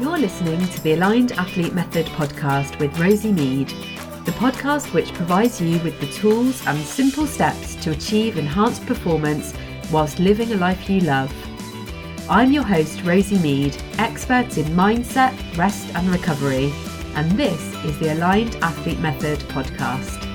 You're listening to the Aligned Athlete Method podcast with Rosie Mead, the podcast which provides you with the tools and simple steps to achieve enhanced performance whilst living a life you love. I'm your host, Rosie Mead, expert in mindset, rest, and recovery, and this is the Aligned Athlete Method podcast.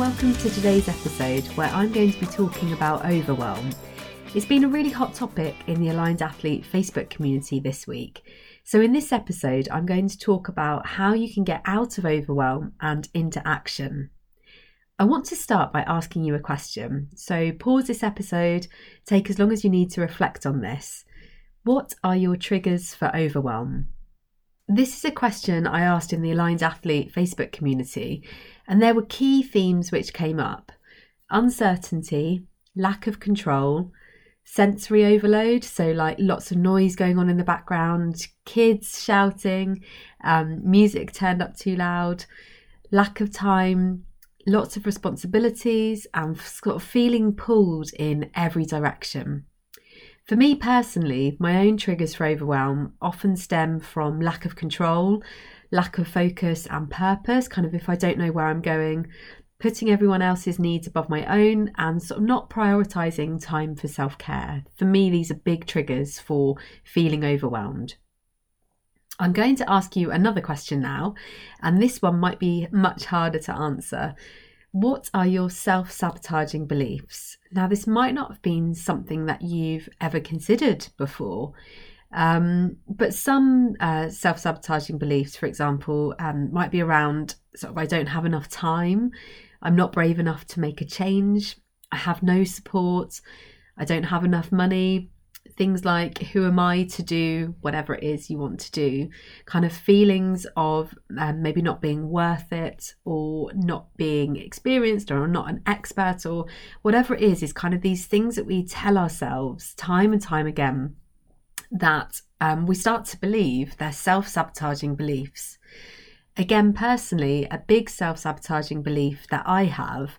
Welcome to today's episode where I'm going to be talking about overwhelm. It's been a really hot topic in the Aligned Athlete Facebook community this week. So, in this episode, I'm going to talk about how you can get out of overwhelm and into action. I want to start by asking you a question. So, pause this episode, take as long as you need to reflect on this. What are your triggers for overwhelm? This is a question I asked in the Aligned Athlete Facebook community, and there were key themes which came up uncertainty, lack of control, sensory overload, so like lots of noise going on in the background, kids shouting, um, music turned up too loud, lack of time, lots of responsibilities, and sort of feeling pulled in every direction. For me personally, my own triggers for overwhelm often stem from lack of control, lack of focus and purpose, kind of if I don't know where I'm going, putting everyone else's needs above my own, and sort of not prioritizing time for self care. For me, these are big triggers for feeling overwhelmed. I'm going to ask you another question now, and this one might be much harder to answer. What are your self sabotaging beliefs? Now, this might not have been something that you've ever considered before, um, but some uh, self sabotaging beliefs, for example, um, might be around sort of I don't have enough time, I'm not brave enough to make a change, I have no support, I don't have enough money, things like who am I to do whatever it is you want to do, kind of feelings of um, maybe not being worth it or not being experienced or not an expert or whatever it is, is kind of these things that we tell ourselves time and time again that um, we start to believe they're self sabotaging beliefs. Again, personally, a big self sabotaging belief that I have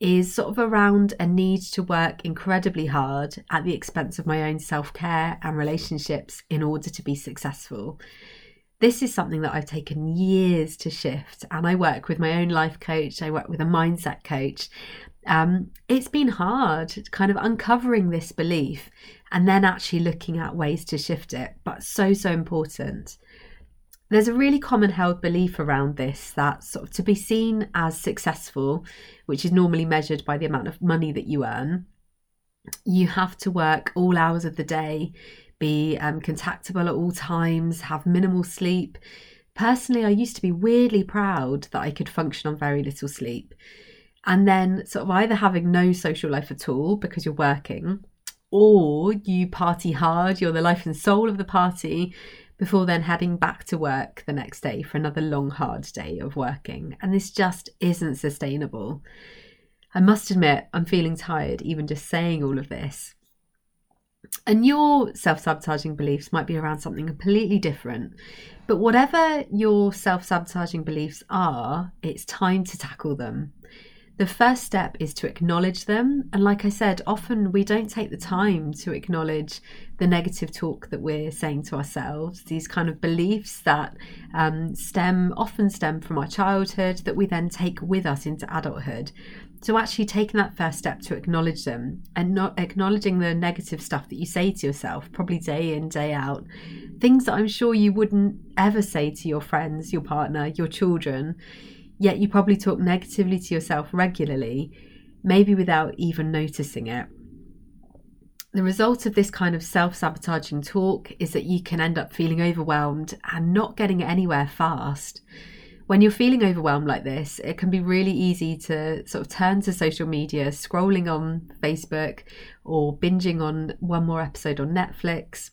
is sort of around a need to work incredibly hard at the expense of my own self care and relationships in order to be successful. This is something that I've taken years to shift, and I work with my own life coach, I work with a mindset coach. Um, it's been hard kind of uncovering this belief and then actually looking at ways to shift it, but so, so important there's a really common held belief around this that sort of to be seen as successful, which is normally measured by the amount of money that you earn, you have to work all hours of the day, be um, contactable at all times, have minimal sleep. Personally, I used to be weirdly proud that I could function on very little sleep. And then, sort of, either having no social life at all because you're working, or you party hard, you're the life and soul of the party, before then heading back to work the next day for another long, hard day of working. And this just isn't sustainable. I must admit, I'm feeling tired even just saying all of this. And your self sabotaging beliefs might be around something completely different. But whatever your self sabotaging beliefs are, it's time to tackle them. The first step is to acknowledge them. And like I said, often we don't take the time to acknowledge the negative talk that we're saying to ourselves, these kind of beliefs that um, stem, often stem from our childhood, that we then take with us into adulthood. So, actually taking that first step to acknowledge them and not acknowledging the negative stuff that you say to yourself, probably day in, day out, things that I'm sure you wouldn't ever say to your friends, your partner, your children yet you probably talk negatively to yourself regularly, maybe without even noticing it. The result of this kind of self sabotaging talk is that you can end up feeling overwhelmed and not getting anywhere fast. When you're feeling overwhelmed like this, it can be really easy to sort of turn to social media, scrolling on Facebook or binging on one more episode on Netflix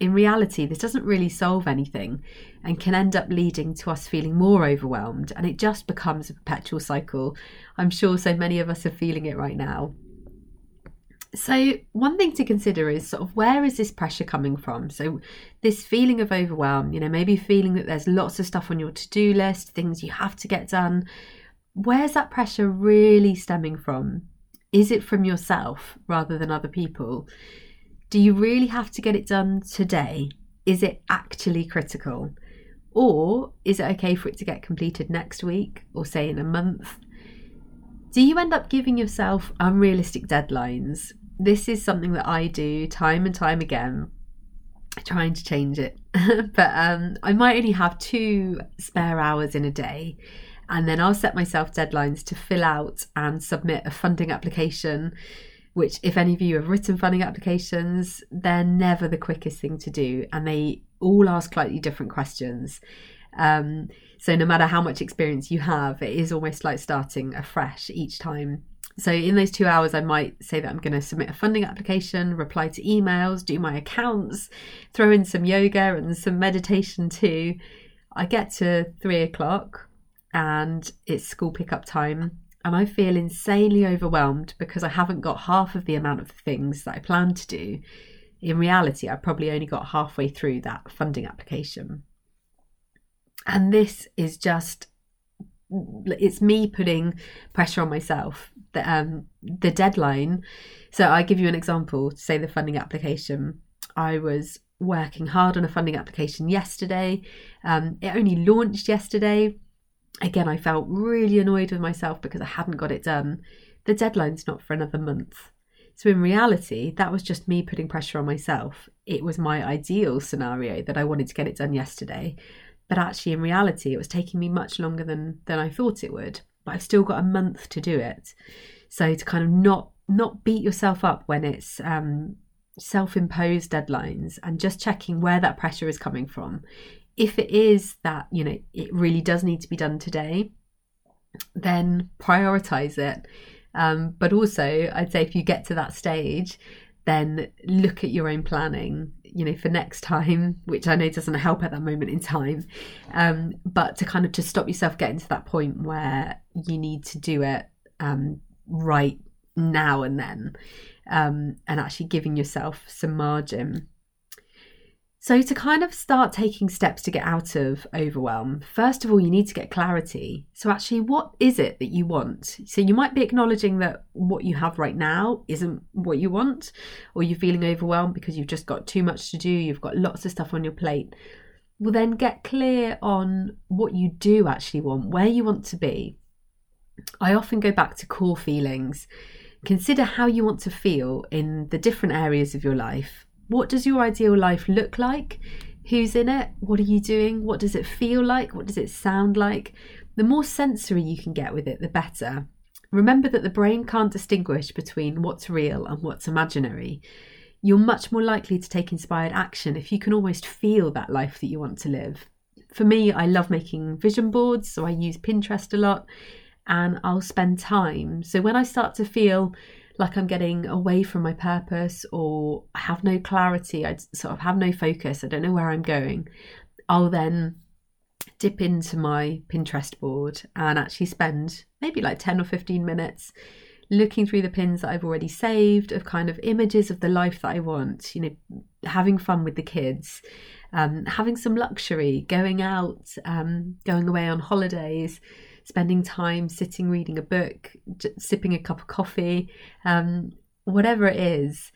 in reality, this doesn't really solve anything and can end up leading to us feeling more overwhelmed, and it just becomes a perpetual cycle. I'm sure so many of us are feeling it right now. So, one thing to consider is sort of where is this pressure coming from? So, this feeling of overwhelm, you know, maybe feeling that there's lots of stuff on your to do list, things you have to get done. Where's that pressure really stemming from? Is it from yourself rather than other people? Do you really have to get it done today? Is it actually critical? Or is it okay for it to get completed next week or say in a month? Do you end up giving yourself unrealistic deadlines? This is something that I do time and time again, trying to change it. but um, I might only have two spare hours in a day, and then I'll set myself deadlines to fill out and submit a funding application. Which, if any of you have written funding applications, they're never the quickest thing to do, and they all ask slightly different questions. Um, so no matter how much experience you have, it is almost like starting afresh each time. So in those two hours, I might say that I'm going to submit a funding application, reply to emails, do my accounts, throw in some yoga and some meditation too. I get to three o'clock and it's school pickup time and I feel insanely overwhelmed because I haven't got half of the amount of things that I planned to do. In reality, I probably only got halfway through that funding application. And this is just it's me putting pressure on myself. The, um, the deadline. So I give you an example. Say the funding application. I was working hard on a funding application yesterday. Um, it only launched yesterday. Again, I felt really annoyed with myself because I hadn't got it done. The deadline's not for another month. So, in reality, that was just me putting pressure on myself. It was my ideal scenario that I wanted to get it done yesterday. But actually, in reality, it was taking me much longer than than I thought it would. But I've still got a month to do it. So to kind of not not beat yourself up when it's um, self-imposed deadlines and just checking where that pressure is coming from. If it is that you know it really does need to be done today, then prioritize it. Um, but also, I'd say if you get to that stage, then look at your own planning you know for next time which i know doesn't help at that moment in time um, but to kind of to stop yourself getting to that point where you need to do it um, right now and then um, and actually giving yourself some margin so, to kind of start taking steps to get out of overwhelm, first of all, you need to get clarity. So, actually, what is it that you want? So, you might be acknowledging that what you have right now isn't what you want, or you're feeling overwhelmed because you've just got too much to do, you've got lots of stuff on your plate. Well, then get clear on what you do actually want, where you want to be. I often go back to core feelings. Consider how you want to feel in the different areas of your life what does your ideal life look like? Who's in it? What are you doing? What does it feel like? What does it sound like? The more sensory you can get with it, the better. Remember that the brain can't distinguish between what's real and what's imaginary. You're much more likely to take inspired action if you can almost feel that life that you want to live. For me, I love making vision boards, so I use Pinterest a lot and I'll spend time. So when I start to feel like I'm getting away from my purpose or I have no clarity, I sort of have no focus, I don't know where I'm going, I'll then dip into my Pinterest board and actually spend maybe like 10 or 15 minutes looking through the pins that I've already saved of kind of images of the life that I want, you know, having fun with the kids, um, having some luxury, going out, um, going away on holidays, spending time sitting reading a book, j- sipping a cup of coffee, um, whatever it is,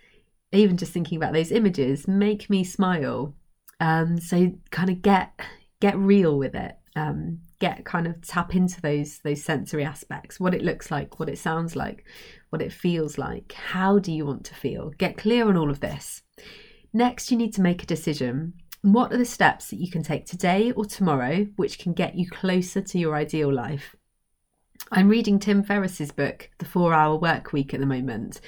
even just thinking about those images make me smile. Um, so kind of get get real with it. Um, get kind of tap into those those sensory aspects what it looks like what it sounds like what it feels like how do you want to feel get clear on all of this next you need to make a decision what are the steps that you can take today or tomorrow which can get you closer to your ideal life? I'm reading Tim Ferriss's book, The Four Hour Work Week, at the moment,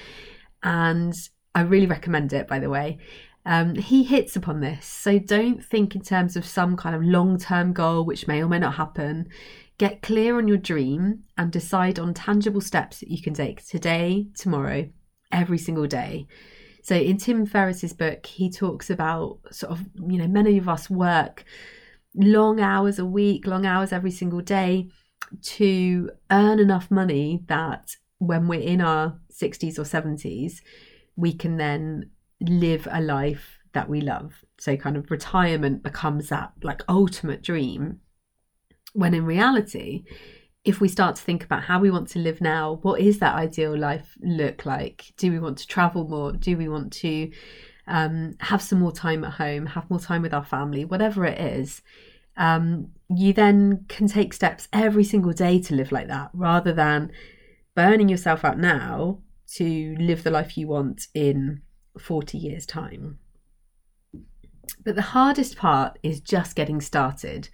and I really recommend it, by the way. Um, he hits upon this. So don't think in terms of some kind of long term goal, which may or may not happen. Get clear on your dream and decide on tangible steps that you can take today, tomorrow, every single day. So in Tim Ferriss's book, he talks about sort of, you know, many of us work long hours a week, long hours every single day to earn enough money that when we're in our 60s or 70s, we can then live a life that we love. So, kind of retirement becomes that like ultimate dream. When in reality, if we start to think about how we want to live now, what is that ideal life look like? Do we want to travel more? Do we want to um, have some more time at home, have more time with our family, whatever it is? Um, you then can take steps every single day to live like that rather than burning yourself out now to live the life you want in 40 years' time. But the hardest part is just getting started.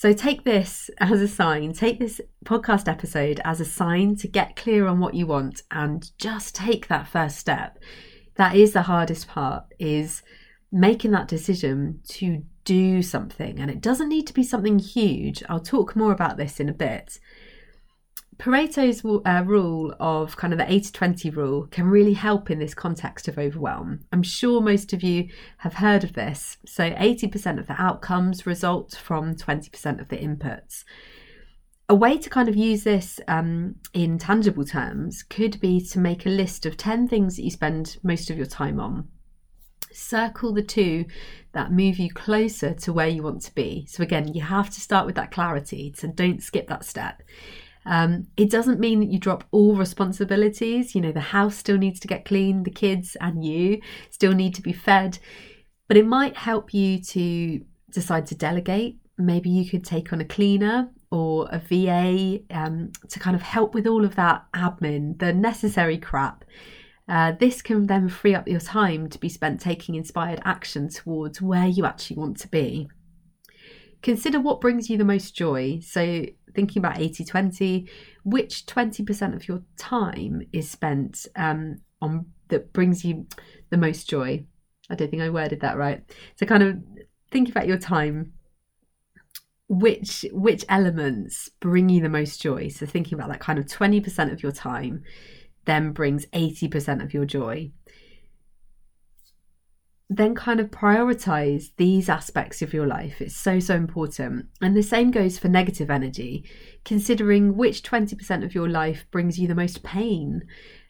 So take this as a sign, take this podcast episode as a sign to get clear on what you want and just take that first step. That is the hardest part is making that decision to do something and it doesn't need to be something huge. I'll talk more about this in a bit. Pareto's uh, rule of kind of the 80 20 rule can really help in this context of overwhelm. I'm sure most of you have heard of this. So, 80% of the outcomes result from 20% of the inputs. A way to kind of use this um, in tangible terms could be to make a list of 10 things that you spend most of your time on. Circle the two that move you closer to where you want to be. So, again, you have to start with that clarity, so don't skip that step. Um, it doesn't mean that you drop all responsibilities. You know, the house still needs to get clean, the kids and you still need to be fed, but it might help you to decide to delegate. Maybe you could take on a cleaner or a VA um, to kind of help with all of that admin, the necessary crap. Uh, this can then free up your time to be spent taking inspired action towards where you actually want to be. Consider what brings you the most joy. So, thinking about 80 20, which 20% of your time is spent um, on that brings you the most joy? I don't think I worded that right. So, kind of think about your time. Which which elements bring you the most joy? So thinking about that kind of 20% of your time then brings 80% of your joy then kind of prioritize these aspects of your life. It's so, so important. And the same goes for negative energy, considering which 20% of your life brings you the most pain.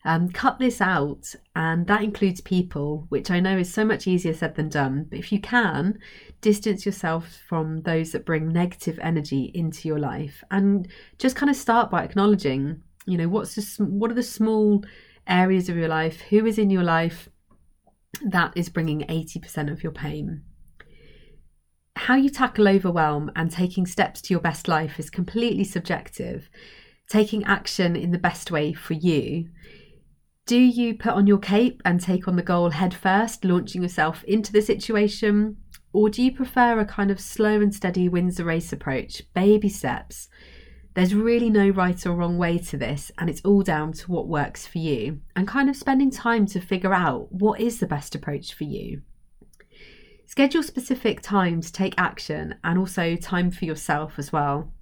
Um, cut this out, and that includes people, which I know is so much easier said than done. But if you can, distance yourself from those that bring negative energy into your life, and just kind of start by acknowledging, you know, what's the, what are the small areas of your life, who is in your life, that is bringing 80% of your pain. How you tackle overwhelm and taking steps to your best life is completely subjective. Taking action in the best way for you. Do you put on your cape and take on the goal head first, launching yourself into the situation? Or do you prefer a kind of slow and steady wins the race approach, baby steps? There's really no right or wrong way to this, and it's all down to what works for you and kind of spending time to figure out what is the best approach for you. Schedule specific time to take action and also time for yourself as well.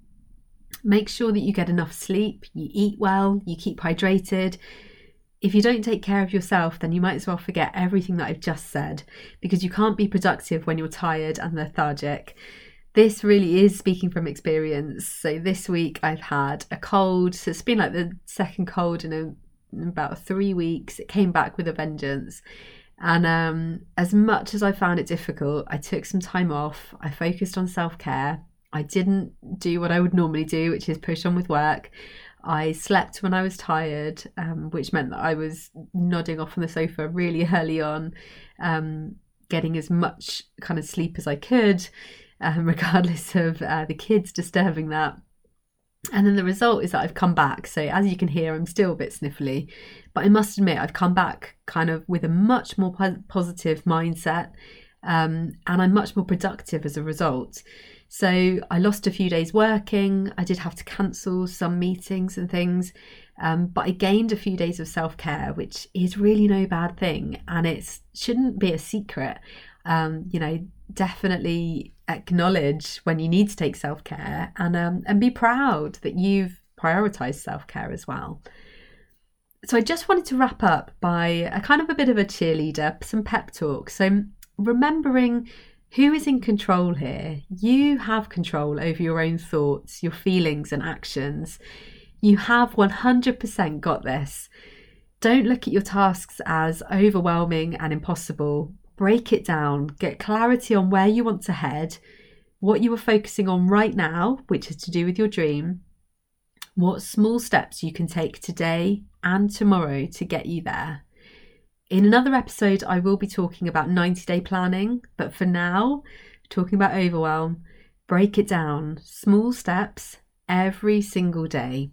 Make sure that you get enough sleep, you eat well, you keep hydrated. If you don't take care of yourself, then you might as well forget everything that I've just said because you can't be productive when you're tired and lethargic this really is speaking from experience. So this week I've had a cold. So it's been like the second cold in, a, in about three weeks. It came back with a vengeance. And um, as much as I found it difficult, I took some time off. I focused on self care. I didn't do what I would normally do, which is push on with work. I slept when I was tired, um, which meant that I was nodding off on the sofa really early on, um, getting as much kind of sleep as I could um, regardless of uh, the kids disturbing that. And then the result is that I've come back. So, as you can hear, I'm still a bit sniffly, but I must admit, I've come back kind of with a much more positive mindset um, and I'm much more productive as a result. So, I lost a few days working. I did have to cancel some meetings and things, um, but I gained a few days of self care, which is really no bad thing. And it shouldn't be a secret. Um, you know, definitely acknowledge when you need to take self care and um, and be proud that you've prioritized self care as well. So I just wanted to wrap up by a kind of a bit of a cheerleader, some pep talk. So remembering who is in control here. You have control over your own thoughts, your feelings, and actions. You have 100% got this. Don't look at your tasks as overwhelming and impossible. Break it down, get clarity on where you want to head, what you are focusing on right now, which is to do with your dream, what small steps you can take today and tomorrow to get you there. In another episode, I will be talking about 90 day planning, but for now, talking about overwhelm, break it down, small steps every single day.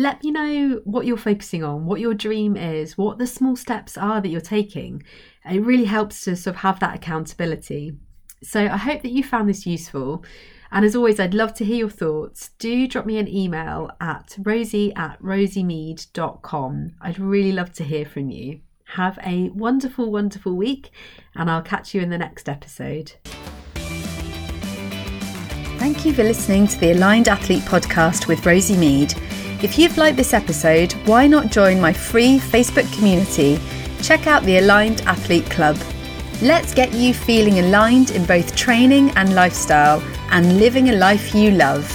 Let me know what you're focusing on, what your dream is, what the small steps are that you're taking. It really helps to sort of have that accountability. So I hope that you found this useful. And as always, I'd love to hear your thoughts. Do drop me an email at rosie at rosiemead.com. I'd really love to hear from you. Have a wonderful, wonderful week, and I'll catch you in the next episode. Thank you for listening to the Aligned Athlete podcast with Rosie Mead. If you've liked this episode, why not join my free Facebook community? Check out the Aligned Athlete Club. Let's get you feeling aligned in both training and lifestyle and living a life you love.